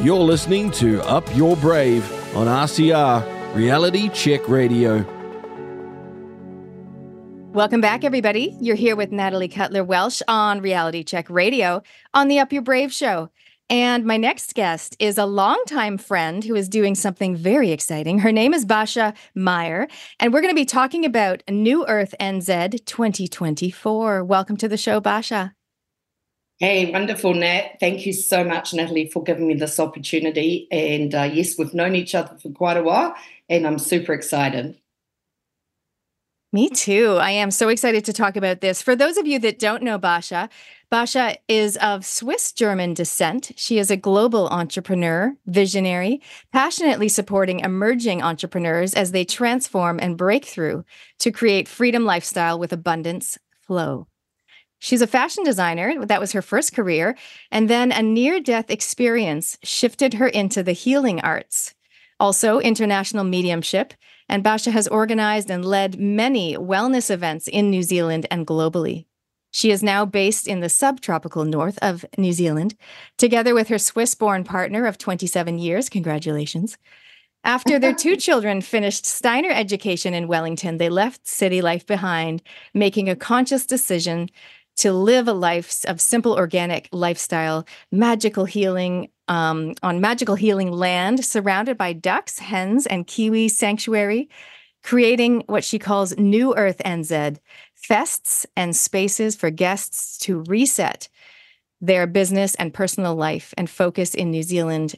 You're listening to Up Your Brave on RCR Reality Check Radio. Welcome back, everybody. You're here with Natalie Cutler Welsh on Reality Check Radio on the Up Your Brave show. And my next guest is a longtime friend who is doing something very exciting. Her name is Bascha Meier, and we're going to be talking about New Earth NZ 2024. Welcome to the show, Bascha. Hey, wonderful, Nat. Thank you so much, Natalie, for giving me this opportunity. And uh, yes, we've known each other for quite a while, and I'm super excited. Me too. I am so excited to talk about this. For those of you that don't know Bascha, Bascha is of Swiss German descent. She is a global entrepreneur, visionary, passionately supporting emerging entrepreneurs as they transform and break through to create freedom lifestyle with abundance flow. She's a fashion designer. That was her first career. And then a near death experience shifted her into the healing arts. Also, international mediumship. And Bascha has organized and led many wellness events in New Zealand and globally. She is now based in the subtropical north of New Zealand, together with her Swiss born partner of 27 years. Congratulations. After their two children finished Steiner education in Wellington, they left city life behind, making a conscious decision to live a life of simple organic lifestyle, magical healing um, on magical healing land, surrounded by ducks, hens, and kiwi sanctuary, creating what she calls New Earth NZ fests and spaces for guests to reset their business and personal life and focus in New Zealand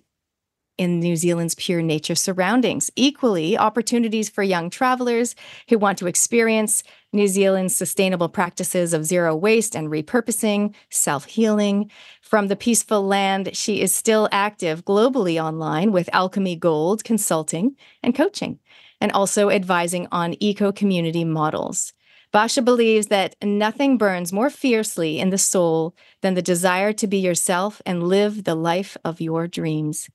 in New Zealand's pure nature surroundings. Equally, opportunities for young travelers who want to experience New Zealand's sustainable practices of zero waste and repurposing, self healing. From the peaceful land, she is still active globally online with Alchemy Gold consulting and coaching, and also advising on eco community models. Bascha believes that nothing burns more fiercely in the soul than the desire to be yourself and live the life of your dreams.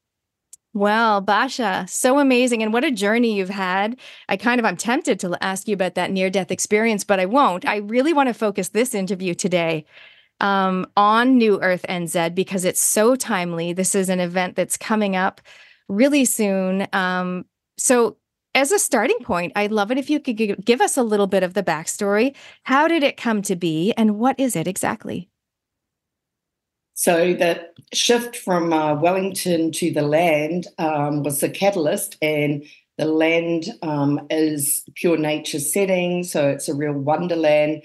Well, Bascha, so amazing. And what a journey you've had. I kind of, I'm tempted to ask you about that near death experience, but I won't. I really want to focus this interview today um, on New Earth NZ because it's so timely. This is an event that's coming up really soon. Um, so, as a starting point, I'd love it if you could give us a little bit of the backstory. How did it come to be, and what is it exactly? So the shift from uh, Wellington to the land um, was the catalyst, and the land um, is pure nature setting, so it's a real wonderland,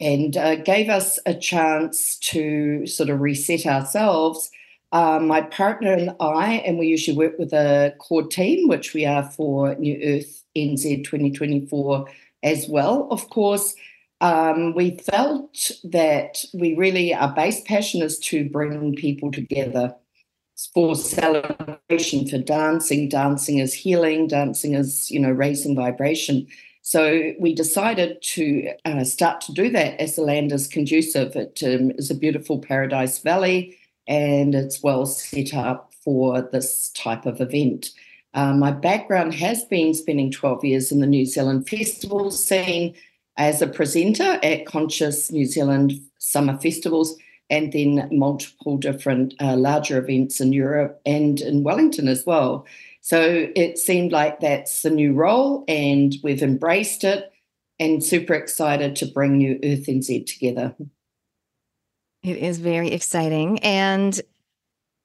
and uh, gave us a chance to sort of reset ourselves. Um, my partner and I, and we usually work with a core team, which we are for New Earth NZ 2024 as well, of course um, we felt that we really, our base passion is to bring people together for celebration, for dancing. Dancing is healing, dancing is, you know, raising vibration. So we decided to uh, start to do that as the land is conducive. It um, is a beautiful paradise valley and it's well set up for this type of event. Uh, my background has been spending 12 years in the New Zealand festival scene as a presenter at Conscious New Zealand summer festivals and then multiple different uh, larger events in Europe and in Wellington as well. So it seemed like that's the new role, and we've embraced it and super excited to bring New Earth NZ together. It is very exciting. And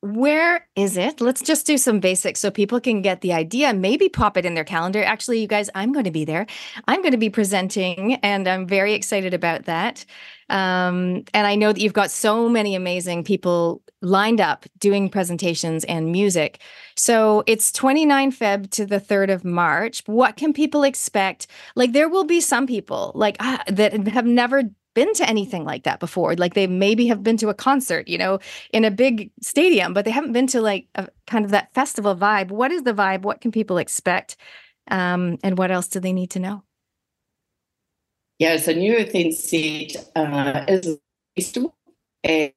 where is it? Let's just do some basics so people can get the idea. Maybe pop it in their calendar. Actually, you guys, I'm going to be there. I'm going to be presenting, and I'm very excited about that. Um, and I know that you've got so many amazing people lined up doing presentations and music. So it's 29 Feb to the 3rd of March. What can people expect? Like, there will be some people like ah, that have never been to anything like that before. Like they maybe have been to a concert, you know, in a big stadium, but they haven't been to like a kind of that festival vibe. What is the vibe? What can people expect? Um, and what else do they need to know? Yeah, so New NZ uh, is a festival and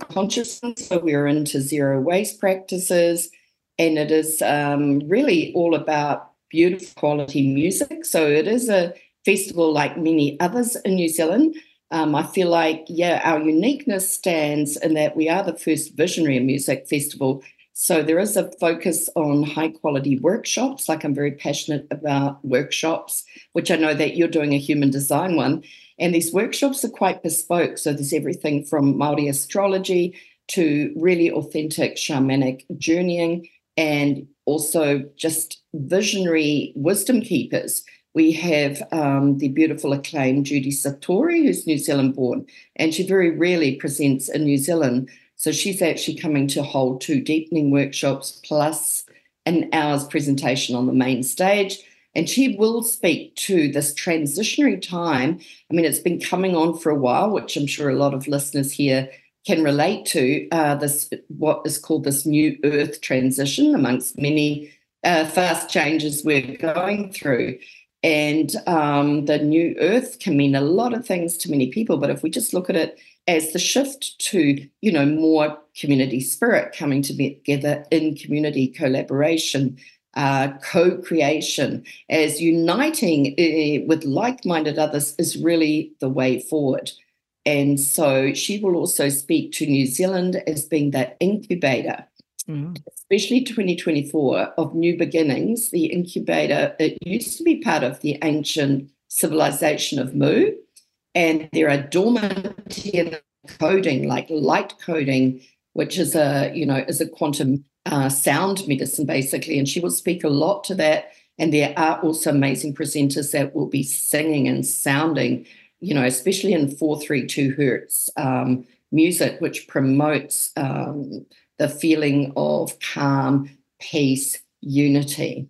consciousness. So we're into zero waste practices, and it is um, really all about beautiful quality music. So it is a festival like many others in New Zealand. Um, I feel like, yeah, our uniqueness stands in that we are the first visionary music festival So there is a focus on high quality workshops. Like I'm very passionate about workshops, which I know that you're doing a human design one. And these workshops are quite bespoke. So there's everything from Māori astrology to really authentic shamanic journeying and also just visionary wisdom keepers. We have um, the beautiful acclaimed Judy Satori, who's New Zealand born, and she very rarely presents in New Zealand. So she's actually coming to hold two deepening workshops plus an hour's presentation on the main stage. And she will speak to this transitionary time. I mean, it's been coming on for a while, which I'm sure a lot of listeners here can relate to uh, this what is called this new earth transition amongst many uh, fast changes we're going through and um, the new earth can mean a lot of things to many people but if we just look at it as the shift to you know more community spirit coming together in community collaboration uh, co-creation as uniting uh, with like-minded others is really the way forward. And so she will also speak to New Zealand as being that incubator, mm. especially 2024 of new beginnings. The incubator, it used to be part of the ancient civilization of Mu, and there are dormant coding, like light coding, which is a, you know, is a quantum uh, sound medicine basically. And she will speak a lot to that. And there are also amazing presenters that will be singing and sounding you know, especially in 432 hertz um, music, which promotes um, the feeling of calm, peace, unity.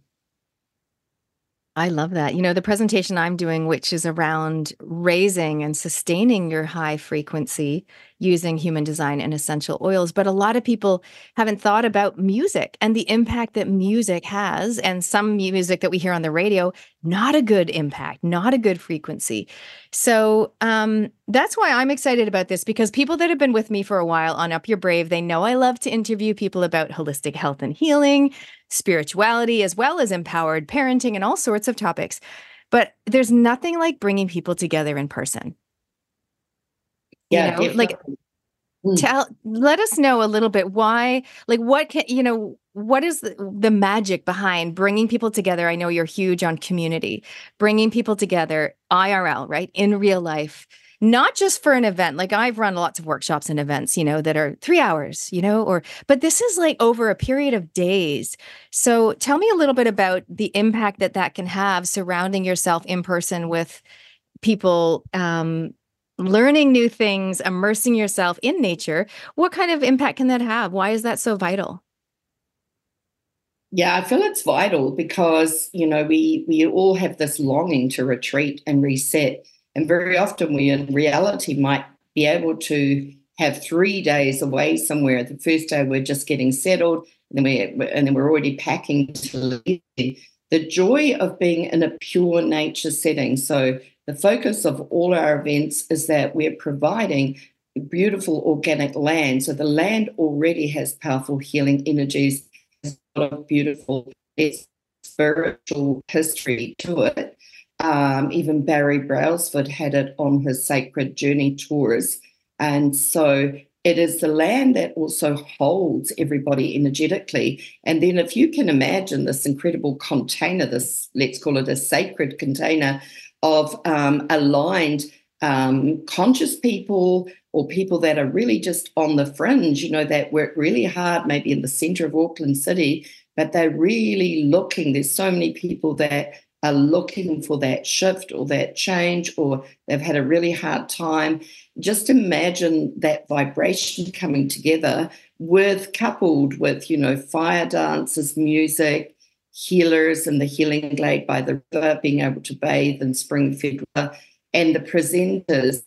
I love that. You know, the presentation I'm doing, which is around raising and sustaining your high frequency using human design and essential oils. But a lot of people haven't thought about music and the impact that music has. And some music that we hear on the radio, not a good impact, not a good frequency. So um, that's why I'm excited about this because people that have been with me for a while on Up Your Brave, they know I love to interview people about holistic health and healing spirituality, as well as empowered parenting and all sorts of topics. But there's nothing like bringing people together in person. Yeah, you know, like hmm. tell let us know a little bit why like what can you know what is the, the, magic behind bringing people together i know you're huge on community bringing people together irl right in real life not just for an event. Like I've run lots of workshops and events, you know, that are three hours, you know, or, but this is like over a period of days. So tell me a little bit about the impact that that can have surrounding yourself in person with people, um, learning new things, immersing yourself in nature. What kind of impact can that have? Why is that so vital? Yeah, I feel it's vital because you know we we all have this longing to retreat and reset and very often we in reality might be able to have three days away somewhere. The first day we're just getting settled, and then we and then we're already packing to leave. The joy of being in a pure nature setting. So the focus of all our events is that we're providing beautiful organic land. So the land already has powerful healing energies, a lot of beautiful spiritual history to it. Um, even Barry Brailsford had it on his Sacred Journey tours. And so it is the land that also holds everybody energetically. And then, if you can imagine this incredible container, this let's call it a sacred container of um, aligned um, conscious people or people that are really just on the fringe, you know, that work really hard, maybe in the center of Auckland City, but they're really looking. There's so many people that are looking for that shift or that change, or they've had a really hard time. Just imagine that vibration coming together with coupled with, you know, fire dances, music, healers and the healing glade by the river, being able to bathe in spring fed river, and the presenters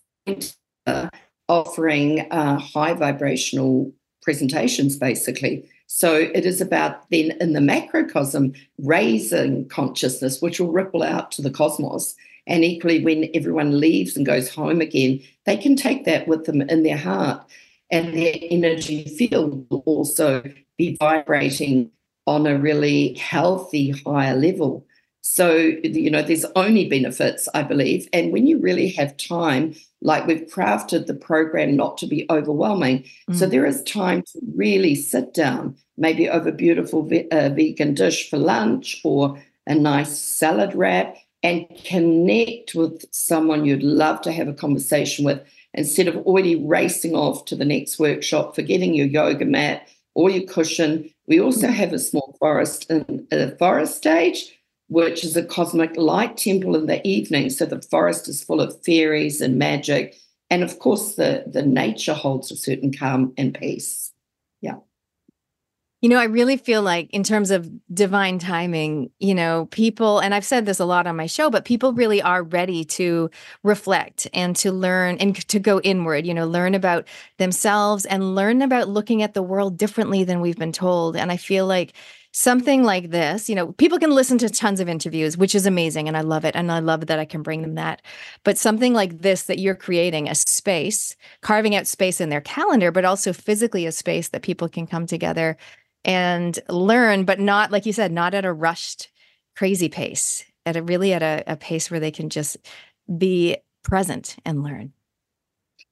offering uh, high vibrational presentations basically so it is about then in the macrocosm raising consciousness, which will ripple out to the cosmos. And equally, when everyone leaves and goes home again, they can take that with them in their heart. And their energy field will also be vibrating on a really healthy, higher level. So, you know, there's only benefits, I believe. And when you really have time, like we've crafted the program not to be overwhelming. Mm. So there is time to really sit down, maybe over a beautiful ve- uh, vegan dish for lunch or a nice salad wrap and connect with someone you'd love to have a conversation with instead of already racing off to the next workshop, forgetting your yoga mat or your cushion. We also have a small forest in a forest stage which is a cosmic light temple in the evening. So the forest is full of fairies and magic. And of course, the, the nature holds a certain calm and peace. You know, I really feel like, in terms of divine timing, you know, people, and I've said this a lot on my show, but people really are ready to reflect and to learn and to go inward, you know, learn about themselves and learn about looking at the world differently than we've been told. And I feel like, something like this, you know, people can listen to tons of interviews, which is amazing. And I love it. And I love that I can bring them that. But something like this that you're creating a space, carving out space in their calendar, but also physically a space that people can come together and learn, but not, like you said, not at a rushed, crazy pace, at a really at a, a pace where they can just be present and learn.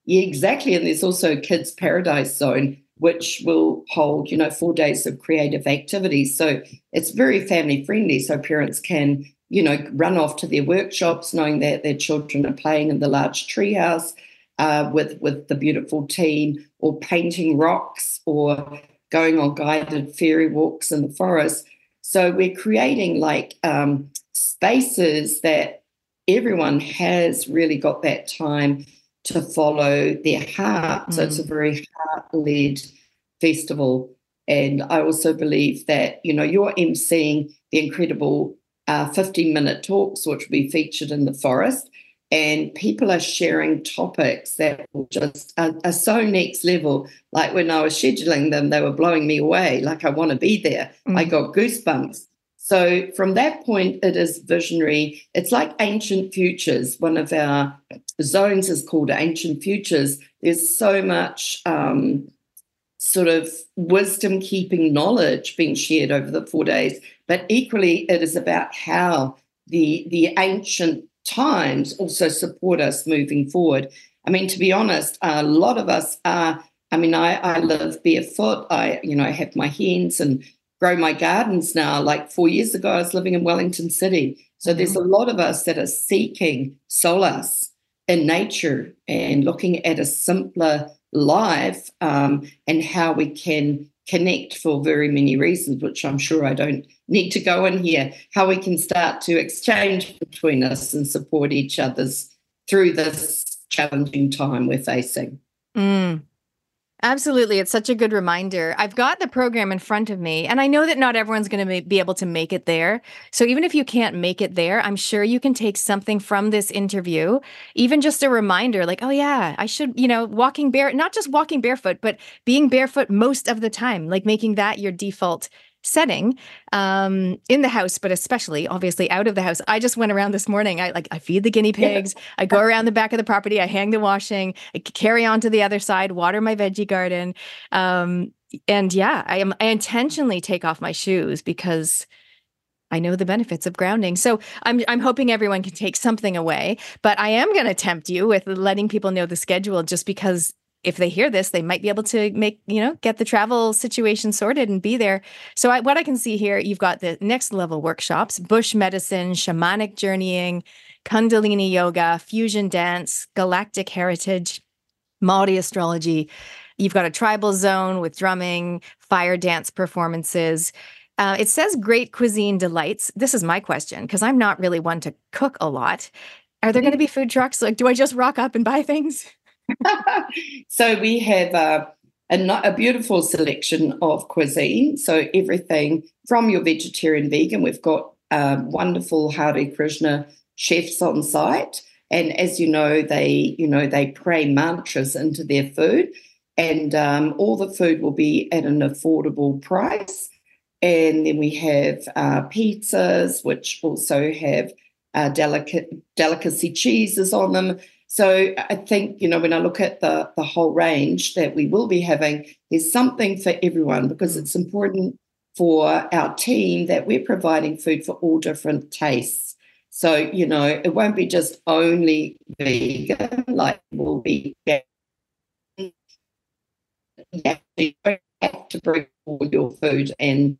Yeah, exactly. And there's also Kids Paradise Zone which will hold, you know, four days of creative activities. So it's very family friendly. So parents can, you know, run off to their workshops knowing that their children are playing in the large treehouse uh, with, with the beautiful team or painting rocks or going on guided fairy walks in the forest. So we're creating like um, spaces that everyone has really got that time to follow their heart. Mm. So it's a mm. very heart led festival. And I also believe that, you know, you're emceeing the incredible uh, 15 minute talks, which will be featured in the forest. And people are sharing topics that just are, are so next level. Like when I was scheduling them, they were blowing me away. Like, I want to be there. Mm. I got goosebumps. So from that point, it is visionary. It's like ancient futures. One of our zones is called ancient futures. There's so much um, sort of wisdom keeping knowledge being shared over the four days, but equally, it is about how the the ancient times also support us moving forward. I mean, to be honest, a lot of us are. I mean, I, I live barefoot. I, you know, have my hens and grow my gardens now. Like four years ago, I was living in Wellington City. So mm-hmm. there's a lot of us that are seeking solace in nature and looking at a simpler life um, and how we can connect for very many reasons, which I'm sure I don't need to go in here, how we can start to exchange between us and support each other's through this challenging time we're facing. Mm. Absolutely. It's such a good reminder. I've got the program in front of me, and I know that not everyone's going to be able to make it there. So even if you can't make it there, I'm sure you can take something from this interview, even just a reminder like, oh, yeah, I should, you know, walking bare, not just walking barefoot, but being barefoot most of the time, like making that your default setting um, in the house, but especially obviously out of the house. I just went around this morning. I like I feed the guinea pigs. I go around the back of the property. I hang the washing. I carry on to the other side. Water my veggie garden. Um, and yeah, I am. I intentionally take off my shoes because. I know the benefits of grounding. So I'm I'm hoping everyone can take something away, but I am going to tempt you with letting people know the schedule just because if they hear this, they might be able to make, you know, get the travel situation sorted and be there. So, I, what I can see here, you've got the next level workshops bush medicine, shamanic journeying, Kundalini yoga, fusion dance, galactic heritage, Maori astrology. You've got a tribal zone with drumming, fire dance performances. Uh, it says great cuisine delights. This is my question because I'm not really one to cook a lot. Are there going to be food trucks? Like, do I just rock up and buy things? so we have a, a, a, beautiful selection of cuisine. So everything from your vegetarian, vegan. We've got um, wonderful Hare Krishna chefs on site, and as you know, they you know they pray mantras into their food, and um, all the food will be at an affordable price. And then we have uh, pizzas, which also have uh, delicate delicacy cheeses on them. So I think, you know, when I look at the, the whole range that we will be having, there's something for everyone because mm. it's important for our team that we're providing food for all different tastes. So, you know, it won't be just only vegan, like we'll be to bring all your food and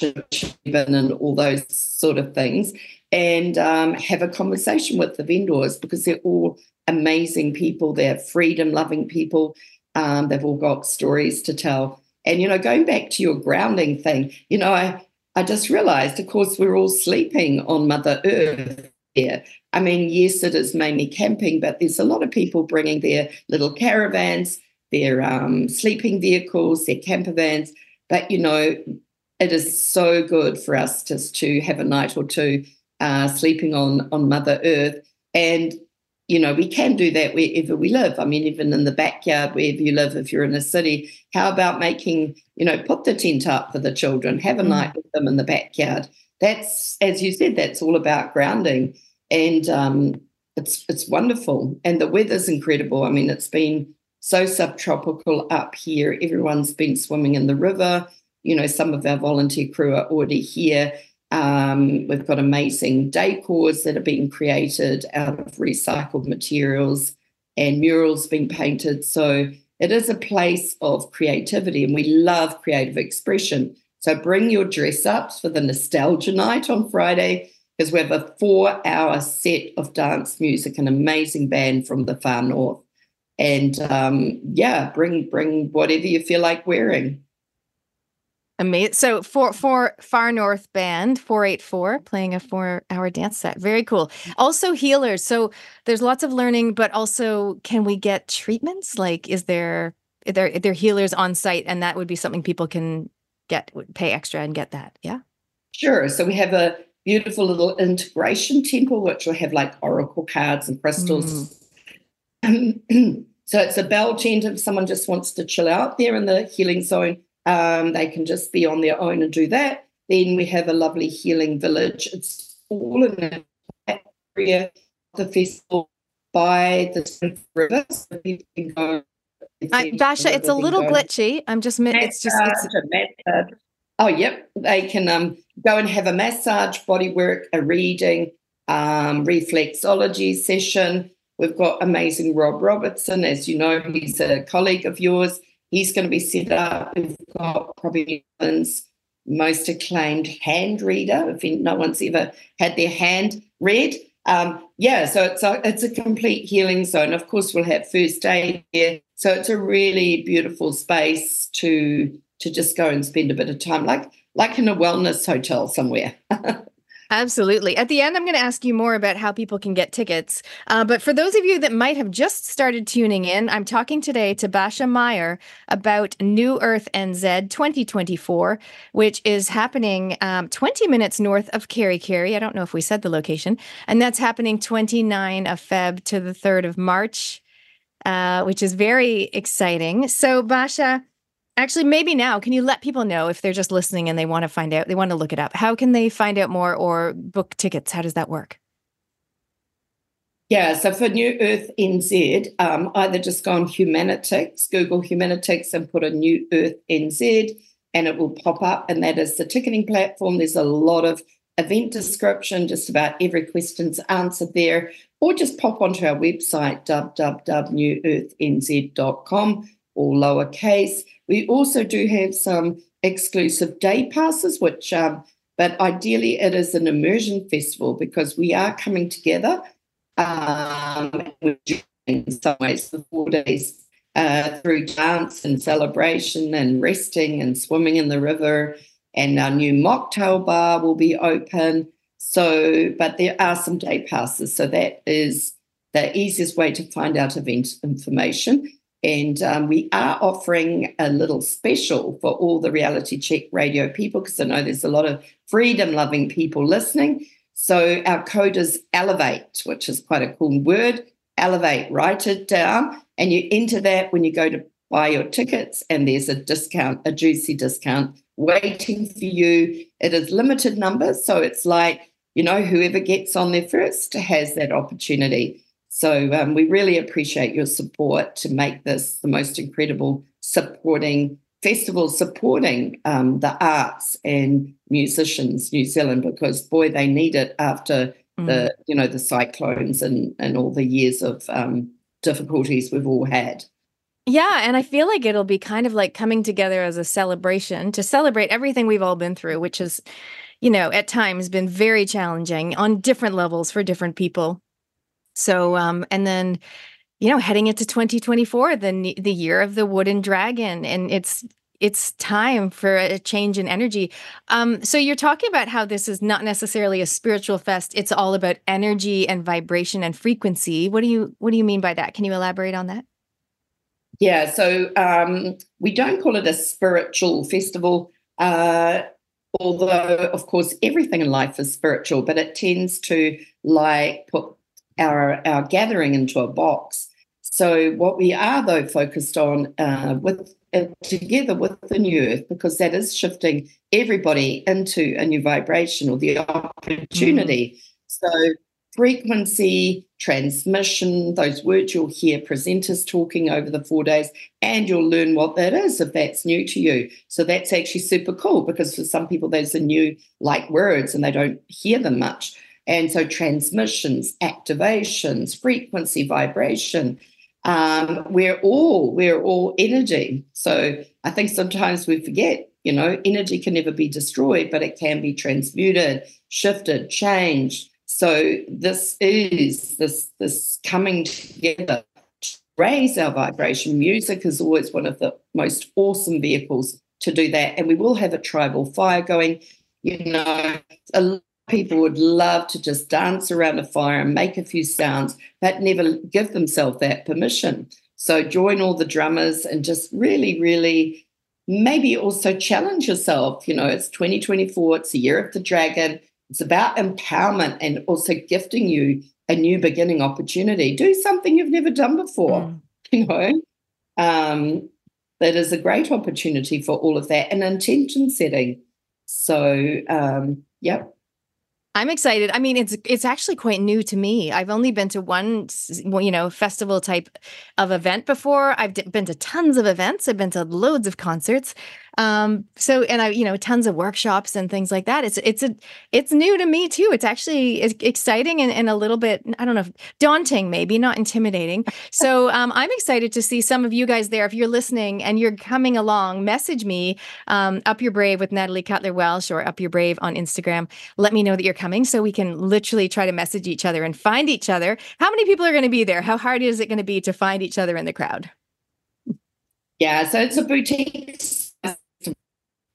chicken and all those sort of things and um, have a conversation with the vendors because they're all amazing people. They're freedom loving people. Um, they've all got stories to tell. And you know going back to your grounding thing you know i i just realized of course we're all sleeping on mother earth here. I mean yes it is mainly camping but there's a lot of people bringing their little caravans their um, sleeping vehicles, their camper vans. But, you know, it is so good for us just to have a night or two uh, sleeping on, on Mother Earth. And, you know, we can do that wherever we live. I mean, even in the backyard, wherever you live, if you're in a city, how about making, you know, put the tent up for the children, have a mm. night with them in the backyard. That's, as you said, that's all about grounding. And um, it's it's wonderful. And the weather's incredible. I mean, it's been so subtropical up here. Everyone's been swimming in the river. You know, some of our volunteer crew are already here. Um, we've got amazing decors that are being created out of recycled materials and murals being painted. So it is a place of creativity, and we love creative expression. So bring your dress ups for the nostalgia night on Friday because we have a four hour set of dance music, an amazing band from the far north and um, yeah, bring bring whatever you feel like wearing. Amazing. So for for Far North Band 484 playing a 4-hour dance set. Very cool. Also healers. So there's lots of learning but also can we get treatments? Like is there there there healers on site and that would be something people can get pay extra and get that. Yeah? Sure. So we have a beautiful little integration temple which will have like oracle cards and crystals. Mm so it's a bell tent if someone just wants to chill out there in the healing zone. Um, they can just be on their own and do that. Then we have a lovely healing village. It's all in the area the festival by the river. So people can go. I, Bascha, it's a little glitchy. I'm just, it's just, it's, Oh, yep. They can um, go and have a massage, body work, a reading, um, reflexology session. We've got amazing Rob Robertson, as you know, he's a colleague of yours. He's going to be set up. We've got probably England's most acclaimed hand reader. If no one's ever had their hand read, um, yeah. So it's a it's a complete healing zone. Of course, we'll have first aid here. So it's a really beautiful space to to just go and spend a bit of time, like like in a wellness hotel somewhere. Absolutely. At the end, I'm going to ask you more about how people can get tickets. Uh, but for those of you that might have just started tuning in, I'm talking today to Bascha Meier about New Earth NZ 2024, which is happening um, 20 minutes north of Kerikeri. I don't know if we said the location. And that's happening 29 of Feb to the 3rd of March, uh, which is very exciting. So, Bascha, Actually, maybe now, can you let people know if they're just listening and they want to find out, they want to look it up? How can they find out more or book tickets? How does that work? Yeah, so for New Earth NZ, um, either just go on Humanitix, Google Humanitix and put a New Earth NZ, and it will pop up. And that is the ticketing platform. There's a lot of event description, just about every question's answered there. Or just pop onto our website, www.newearthnz.com, all lowercase. We also do have some exclusive day passes, which, um, but ideally it is an immersion festival because we are coming together um, in some ways for four days uh, through dance and celebration and resting and swimming in the river. And our new mocktail bar will be open. So, but there are some day passes. So that is the easiest way to find out event information. And um, we are offering a little special for all the reality check radio people because I know there's a lot of freedom loving people listening. So our code is Elevate, which is quite a cool word. Elevate, write it down, and you enter that when you go to buy your tickets, and there's a discount, a juicy discount waiting for you. It is limited numbers, so it's like, you know, whoever gets on there first has that opportunity. So um, we really appreciate your support to make this the most incredible supporting festival, supporting um, the arts and musicians, New Zealand, because boy, they need it after mm. the you know the cyclones and and all the years of um, difficulties we've all had. Yeah, and I feel like it'll be kind of like coming together as a celebration to celebrate everything we've all been through, which is, you know, at times been very challenging on different levels for different people. So, um, and then, you know, heading into 2024, the the year of the wooden dragon, and it's it's time for a change in energy. Um, so you're talking about how this is not necessarily a spiritual fest; it's all about energy and vibration and frequency. What do you what do you mean by that? Can you elaborate on that? Yeah, so um, we don't call it a spiritual festival, uh, although, of course, everything in life is spiritual, but it tends to like put our, our gathering into a box. So, what we are, though, focused on uh, with uh, together with the new earth, because that is shifting everybody into a new vibration or the opportunity. Mm. So, frequency, transmission, those words you'll hear presenters talking over the four days, and you'll learn what that is if that's new to you. So that's actually super cool because for some people, those are new like words and they don't hear them much. And so transmissions, activations, frequency, vibration. Um, we're all we're all energy. So I think sometimes we forget, you know, energy can never be destroyed, but it can be transmuted, shifted, changed so this is this this coming together to raise our vibration. Music is always one of the most awesome vehicles to do that. And we will have a tribal fire going. You know, a people would love to just dance around a fire and make a few sounds, but never give themselves that permission. So join all the drummers and just really, really maybe also challenge yourself. You know, it's 2024, it's the year of the dragon. It's about empowerment and also gifting you a new beginning opportunity. Do something you've never done before, mm. you know. Um, that is a great opportunity for all of that and intention setting. So, um, yep. I'm excited. I mean, it's it's actually quite new to me. I've only been to one, you know, festival type of event before. I've been to tons of events. I've been to loads of concerts. Um, so and I, you know, tons of workshops and things like that. It's it's a it's new to me too. It's actually exciting and, and a little bit, I don't know, daunting, maybe not intimidating. So um, I'm excited to see some of you guys there. If you're listening and you're coming along, message me um, up your brave with Natalie Cutler Welsh or up your brave on Instagram. Let me know that you're coming so we can literally try to message each other and find each other. How many people are going to be there? How hard is it going to be to find each other in the crowd? Yeah, so it's a boutique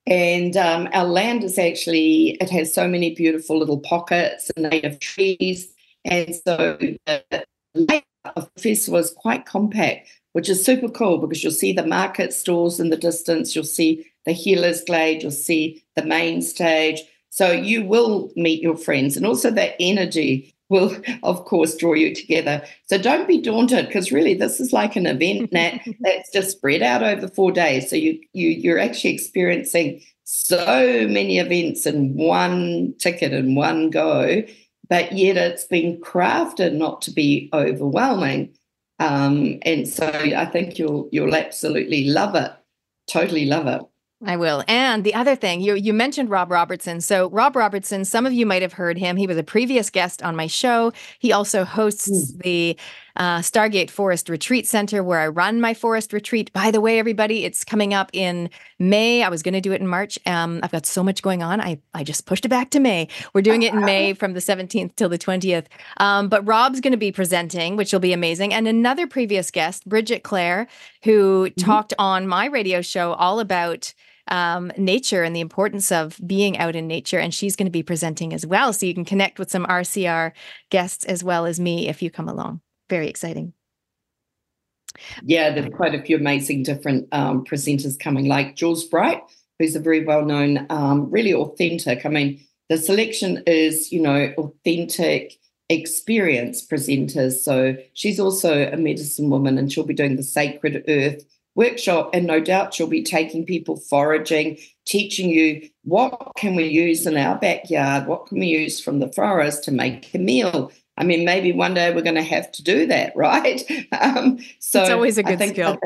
and um, our land is actually, it has so many beautiful little pockets and native trees. And so the layout of the festival is quite compact, which is super cool because you'll see the market stalls in the distance, you'll see the healer's glade, you'll see the main stage. So you will meet your friends and also that energy will of course draw you together. So don't be daunted because really this is like an event that that's just spread out over four days. So you you you're actually experiencing so many events in one ticket in one go but yet it's been crafted not to be overwhelming. Um, and so i think you'll you'll absolutely love it totally love it I will. And the other thing, you you mentioned Rob Robertson. So Rob Robertson, some of you might have heard him. He was a previous guest on my show. He also hosts mm. the uh, Stargate Forest Retreat Center, where I run my forest retreat. By the way, everybody, it's coming up in May. I was going to do it in March. Um, I've got so much going on. I I just pushed it back to May. We're doing it in May from the 17th till the 20th. Um, but Rob's going to be presenting, which will be amazing. And another previous guest, Bridget Clare, who mm-hmm. talked on my radio show all about um, nature and the importance of being out in nature. And she's going to be presenting as well. So you can connect with some RCR guests as well as me if you come along. Very exciting. Yeah, there's quite a few amazing different um, presenters coming, like Jules Bright, who's a very well known, um, really authentic. I mean, the selection is, you know, authentic experience presenters. So she's also a medicine woman and she'll be doing the sacred earth workshop and no doubt you'll be taking people foraging teaching you what can we use in our backyard what can we use from the forest to make a meal. I mean maybe one day we're going to have to do that right? Um, so it's always a good skill.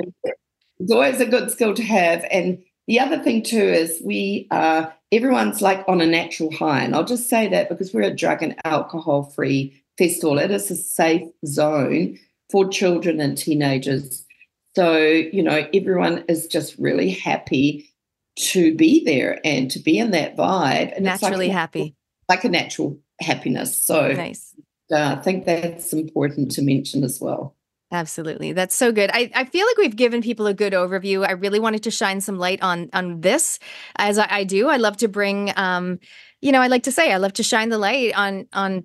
it's always a good skill to have. And the other thing too is we uh, everyone's like on a natural high, and I'll just say that because we're a drug and alcohol free festival, it is a safe zone for children and teenagers. So you know everyone is just really happy to be there and to be in that vibe. And naturally like happy, like a natural happiness. So nice. Uh, I think that's important to mention as well. Absolutely. That's so good. I, I feel like we've given people a good overview. I really wanted to shine some light on on this as I, I do. I love to bring um, you know, I like to say I love to shine the light on on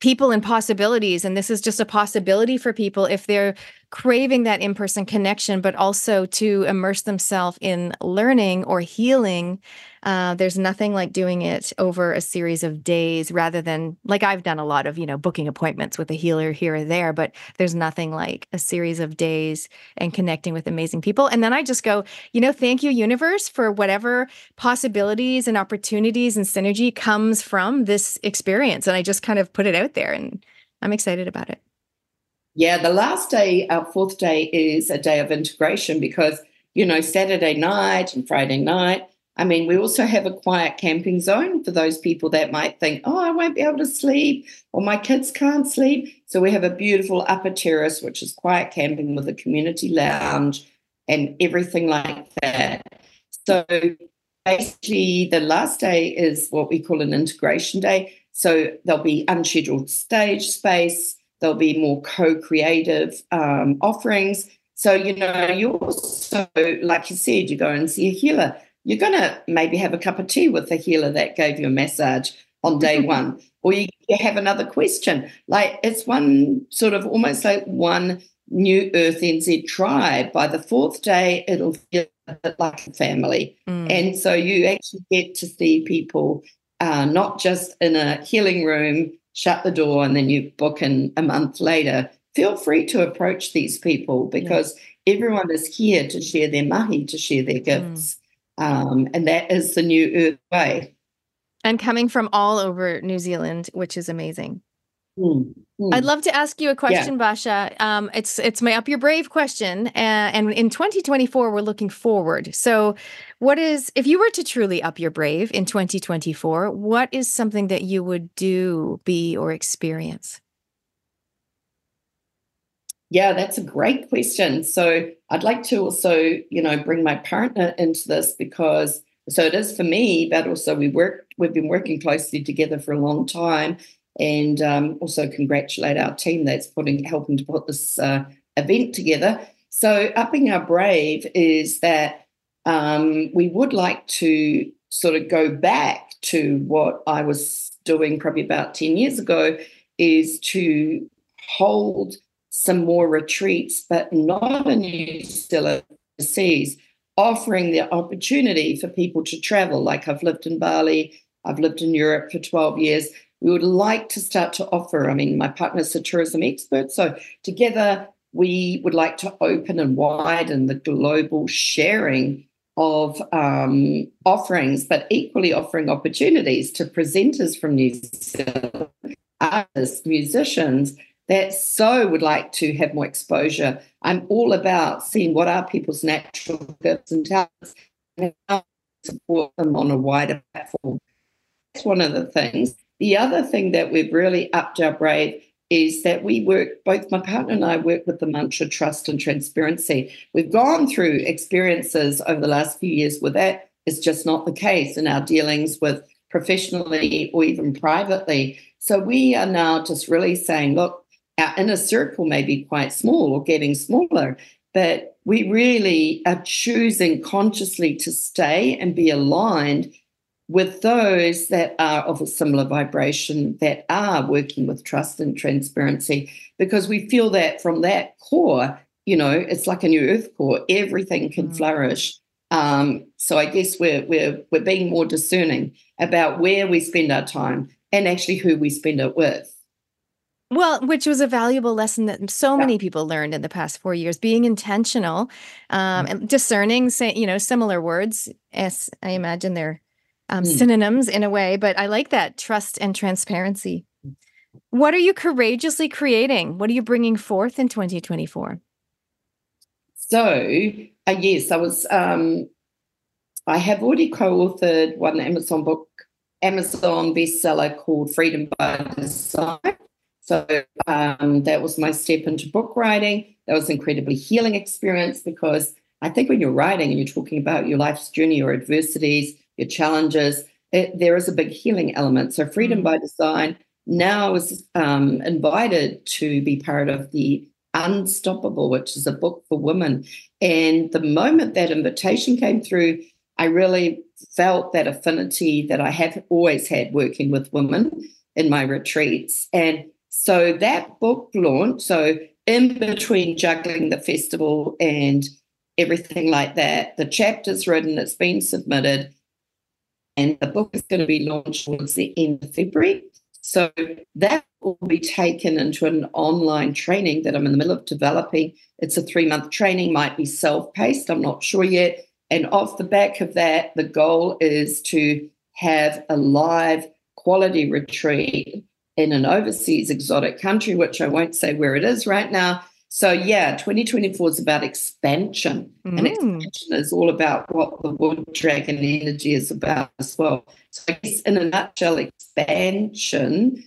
people and possibilities. And this is just a possibility for people if they're craving that in person connection, but also to immerse themselves in learning or healing. Uh, there's nothing like doing it over a series of days rather than like I've done a lot of, you know, booking appointments with a healer here or there, but there's nothing like a series of days and connecting with amazing people. And then I just go, you know, thank you, universe, for whatever possibilities and opportunities and synergy comes from this experience. And I just kind of put it out there and I'm excited about it. Yeah, the last day, our fourth day, is a day of integration because, you know, Saturday night and Friday night, I mean, we also have a quiet camping zone for those people that might think, oh, I won't be able to sleep or my kids can't sleep. So we have a beautiful upper terrace, which is quiet camping with a community lounge and everything like that. So basically, the last day is what we call an integration day. So there'll be unscheduled stage space There'll be more co-creative um, offerings. So you know, you also, like you said, you go and see a healer. You're going to maybe have a cup of tea with the healer that gave you a massage on day one, or you have another question. Like it's one sort of almost like one new Earth NZ tribe. By the fourth day, it'll feel a bit like a family, mm. and so you actually get to see people uh, not just in a healing room shut the door, and then you book in a month later, feel free to approach these people because yeah. everyone is here to share their mahi, to share their gifts. Mm. Um, and that is the new Earth way. And coming from all over New Zealand, which is amazing. Mm, mm. I'd love to ask you a question, yeah. Bascha. Um, it's it's my up your brave question, uh, and in 2024 we're looking forward. So, what is if you were to truly up your brave in 2024? What is something that you would do, be, or experience? Yeah, that's a great question. So, I'd like to also, you know, bring my partner into this because so it is for me, but also we work. We've been working closely together for a long time and um, also congratulate our team that's putting helping to put this uh, event together. So, upping our brave is that um, we would like to sort of go back to what I was doing probably about 10 years ago, is to hold some more retreats, but not in New Zealand, overseas, offering the opportunity for people to travel. Like I've lived in Bali, I've lived in Europe for 12 years we would like to start to offer. I mean, my partner's a tourism expert, so together we would like to open and widen the global sharing of um, offerings, but equally offering opportunities to presenters from New Zealand, artists, musicians that so would like to have more exposure. I'm all about seeing what are people's natural gifts and talents and how to support them on a wider platform. That's one of the things. The other thing that we've really upped our brave is that we work, both my partner and I work with the mantra trust and transparency. We've gone through experiences over the last few years where that is just not the case in our dealings with professionally or even privately. So we are now just really saying, look, our inner circle may be quite small or getting smaller, but we really are choosing consciously to stay and be aligned with those that are of a similar vibration that are working with trust and transparency because we feel that from that core you know it's like a new earth core everything can mm. flourish um, so i guess we're we're we're being more discerning about where we spend our time and actually who we spend it with well, which was a valuable lesson that so yeah. many people learned in the past four years. Being intentional, um, mm. and discerning, say, you know, similar words. As I imagine they're um, mm. synonyms in a way, but I like that trust and transparency. What are you courageously creating? What are you bringing forth in 2024? So, uh, yes, I was. Um, I have already co-authored one Amazon book, Amazon bestseller called Freedom by Design. So um, that was my step into book writing. That was an incredibly healing experience because I think when you're writing and you're talking about your life's journey, or adversities, your challenges, it, there is a big healing element. So Freedom mm-hmm. by Design now is um, invited to be part of the Unstoppable, which is a book for women. And the moment that invitation came through, I really felt that affinity that I have always had working with women in my retreats. And so that book launch, so in between juggling the festival and everything like that, the chapter's written, it's been submitted, and the book is going to be launched towards the end of February. So that will be taken into an online training that I'm in the middle of developing. It's a three month training, might be self paced, I'm not sure yet. And off the back of that, the goal is to have a live quality retreat in an overseas exotic country, which I won't say where it is right now. So, yeah, 2024 is about expansion. Mm. And expansion is all about what the wood dragon energy is about as well. So, I guess in a nutshell, expansion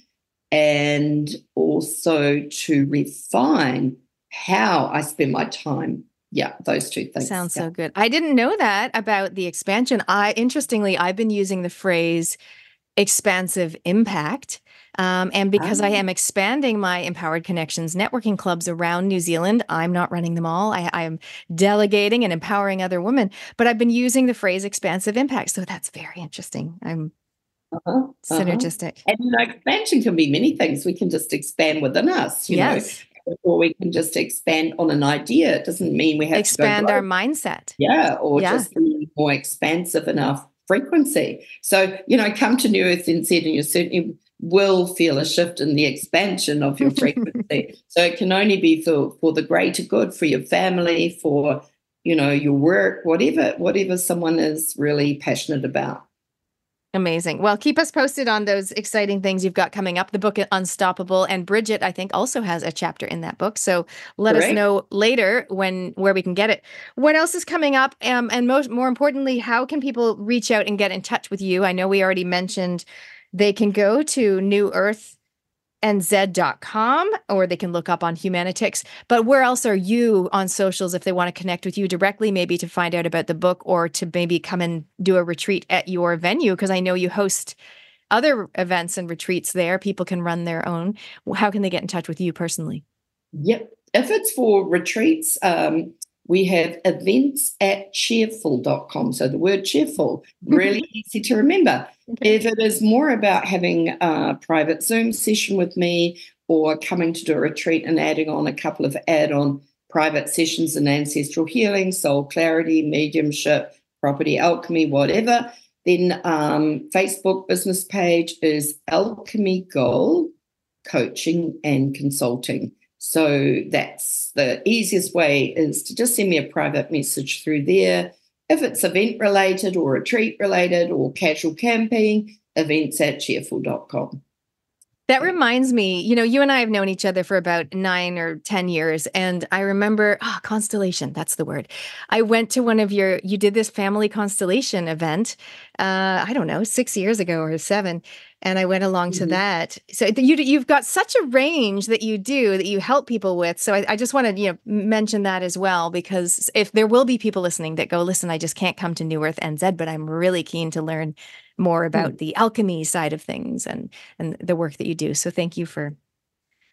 and also to refine how I spend my time. Yeah, those two things. Sounds yeah. so good. I didn't know that about the expansion. I interestingly, I've been using the phrase expansive impact. Um, and because I ah. am expanding my Empowered Connections networking clubs around New Zealand, I'm not running them all. I, I am delegating and empowering other women, but I've been using the phrase expansive impact. So that's very interesting. I'm uh-huh, uh-huh. synergistic. And you know, expansion can be many things. We can just expand within us, you yes. know, or we can just expand on an idea. It doesn't mean we have to expand our mindset. Yeah, or yeah. just be more expansive enough frequency. So, you know, come to New Earth NZ and you're certainly will feel a shift in the expansion of your frequency. so it can only be for, for the greater good, for your family, for you know, your work, whatever, whatever someone is really passionate about. Amazing. Well, keep us posted on those exciting things you've got coming up. The book Unstoppable and Bridget, I think, also has a chapter in that book. So let Great. us know later when where we can get it. What else is coming up? Um, and most more importantly, how can people reach out and get in touch with you? I know we already mentioned they can go to New Earth nz.com or they can look up on Humanitix. But where else are you on socials if they want to connect with you directly, maybe to find out about the book or to maybe come and do a retreat at your venue? Because I know you host other events and retreats there. People can run their own. How can they get in touch with you personally? Yep. If it's for retreats, um, we have events at cheerful.com. So the word cheerful, really easy to remember. If it is more about having a private Zoom session with me or coming to do a retreat and adding on a couple of add on private sessions in ancestral healing, soul clarity, mediumship, property alchemy, whatever, then um, Facebook business page is Alchemy Goal Coaching and Consulting. So that's the easiest way is to just send me a private message through there. If it's event related or retreat related or casual camping, events at cheerful.com. That reminds me, you know, you and I have known each other for about nine or 10 years. And I remember, oh, constellation, that's the word. I went to one of your, you did this family constellation event, uh, I don't know, six years ago or seven. And I went along mm-hmm. to that. So you, you've got such a range that you do that you help people with. So I, I just want to, you know, mention that as well, because if there will be people listening that go, listen, I just can't come to New Earth NZ, but I'm really keen to learn more about mm. the alchemy side of things and and the work that you do. So thank you for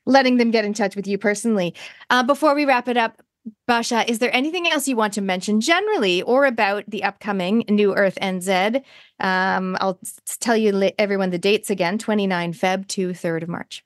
letting them get in touch with you personally. Uh, before we wrap it up, Bascha, is there anything else you want to mention generally or about the upcoming New Earth NZ? Um, I'll tell you everyone the dates again 29 Feb to 3rd of March.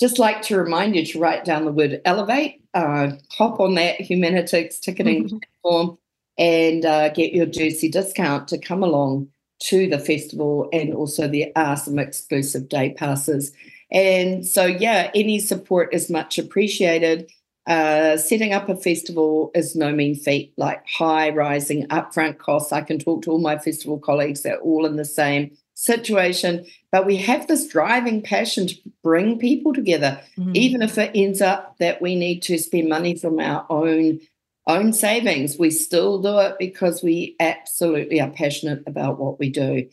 Just like to remind you to write down the word elevate, uh, hop on that Humanitix ticketing mm-hmm. platform and uh, get your juicy discount to come along to the festival. And also, there are some exclusive day passes. And so, yeah, any support is much appreciated. Uh, setting up a festival is no mean feat, like high rising upfront costs. I can talk to all my festival colleagues, they're all in the same situation. But we have this driving passion to bring people together, mm-hmm. even if it ends up that we need to spend money from our own own savings. We still do it because we absolutely are passionate about what we do.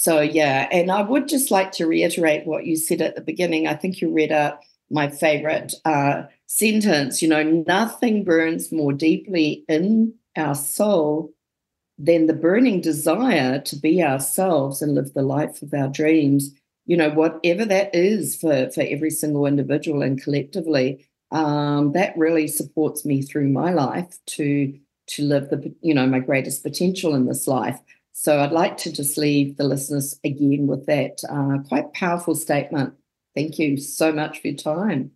So, yeah, and I would just like to reiterate what you said at the beginning. I think you read out my favorite uh, sentence. You know, nothing burns more deeply in our soul than the burning desire to be ourselves and live the life of our dreams. You know, whatever that is for, for every single individual and collectively, um, that really supports me through my life to to live the you know my greatest potential in this life. So I'd like to just leave the listeners again with that uh, quite powerful statement. Thank you so much for your time.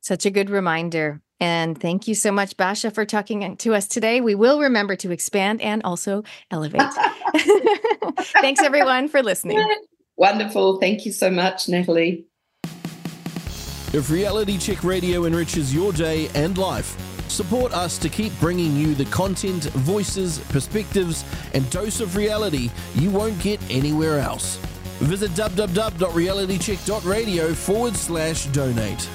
Such a good reminder. And thank you so much, Bascha, for talking to us today. We will remember to expand and also elevate. Thanks, everyone, for listening. Wonderful. Thank you so much, Natalie. If Reality Check Radio enriches your day and life, support us to keep bringing you the content, voices, perspectives, and dose of reality you won't get anywhere else. Visit www.realitycheck.radio forward slash donate.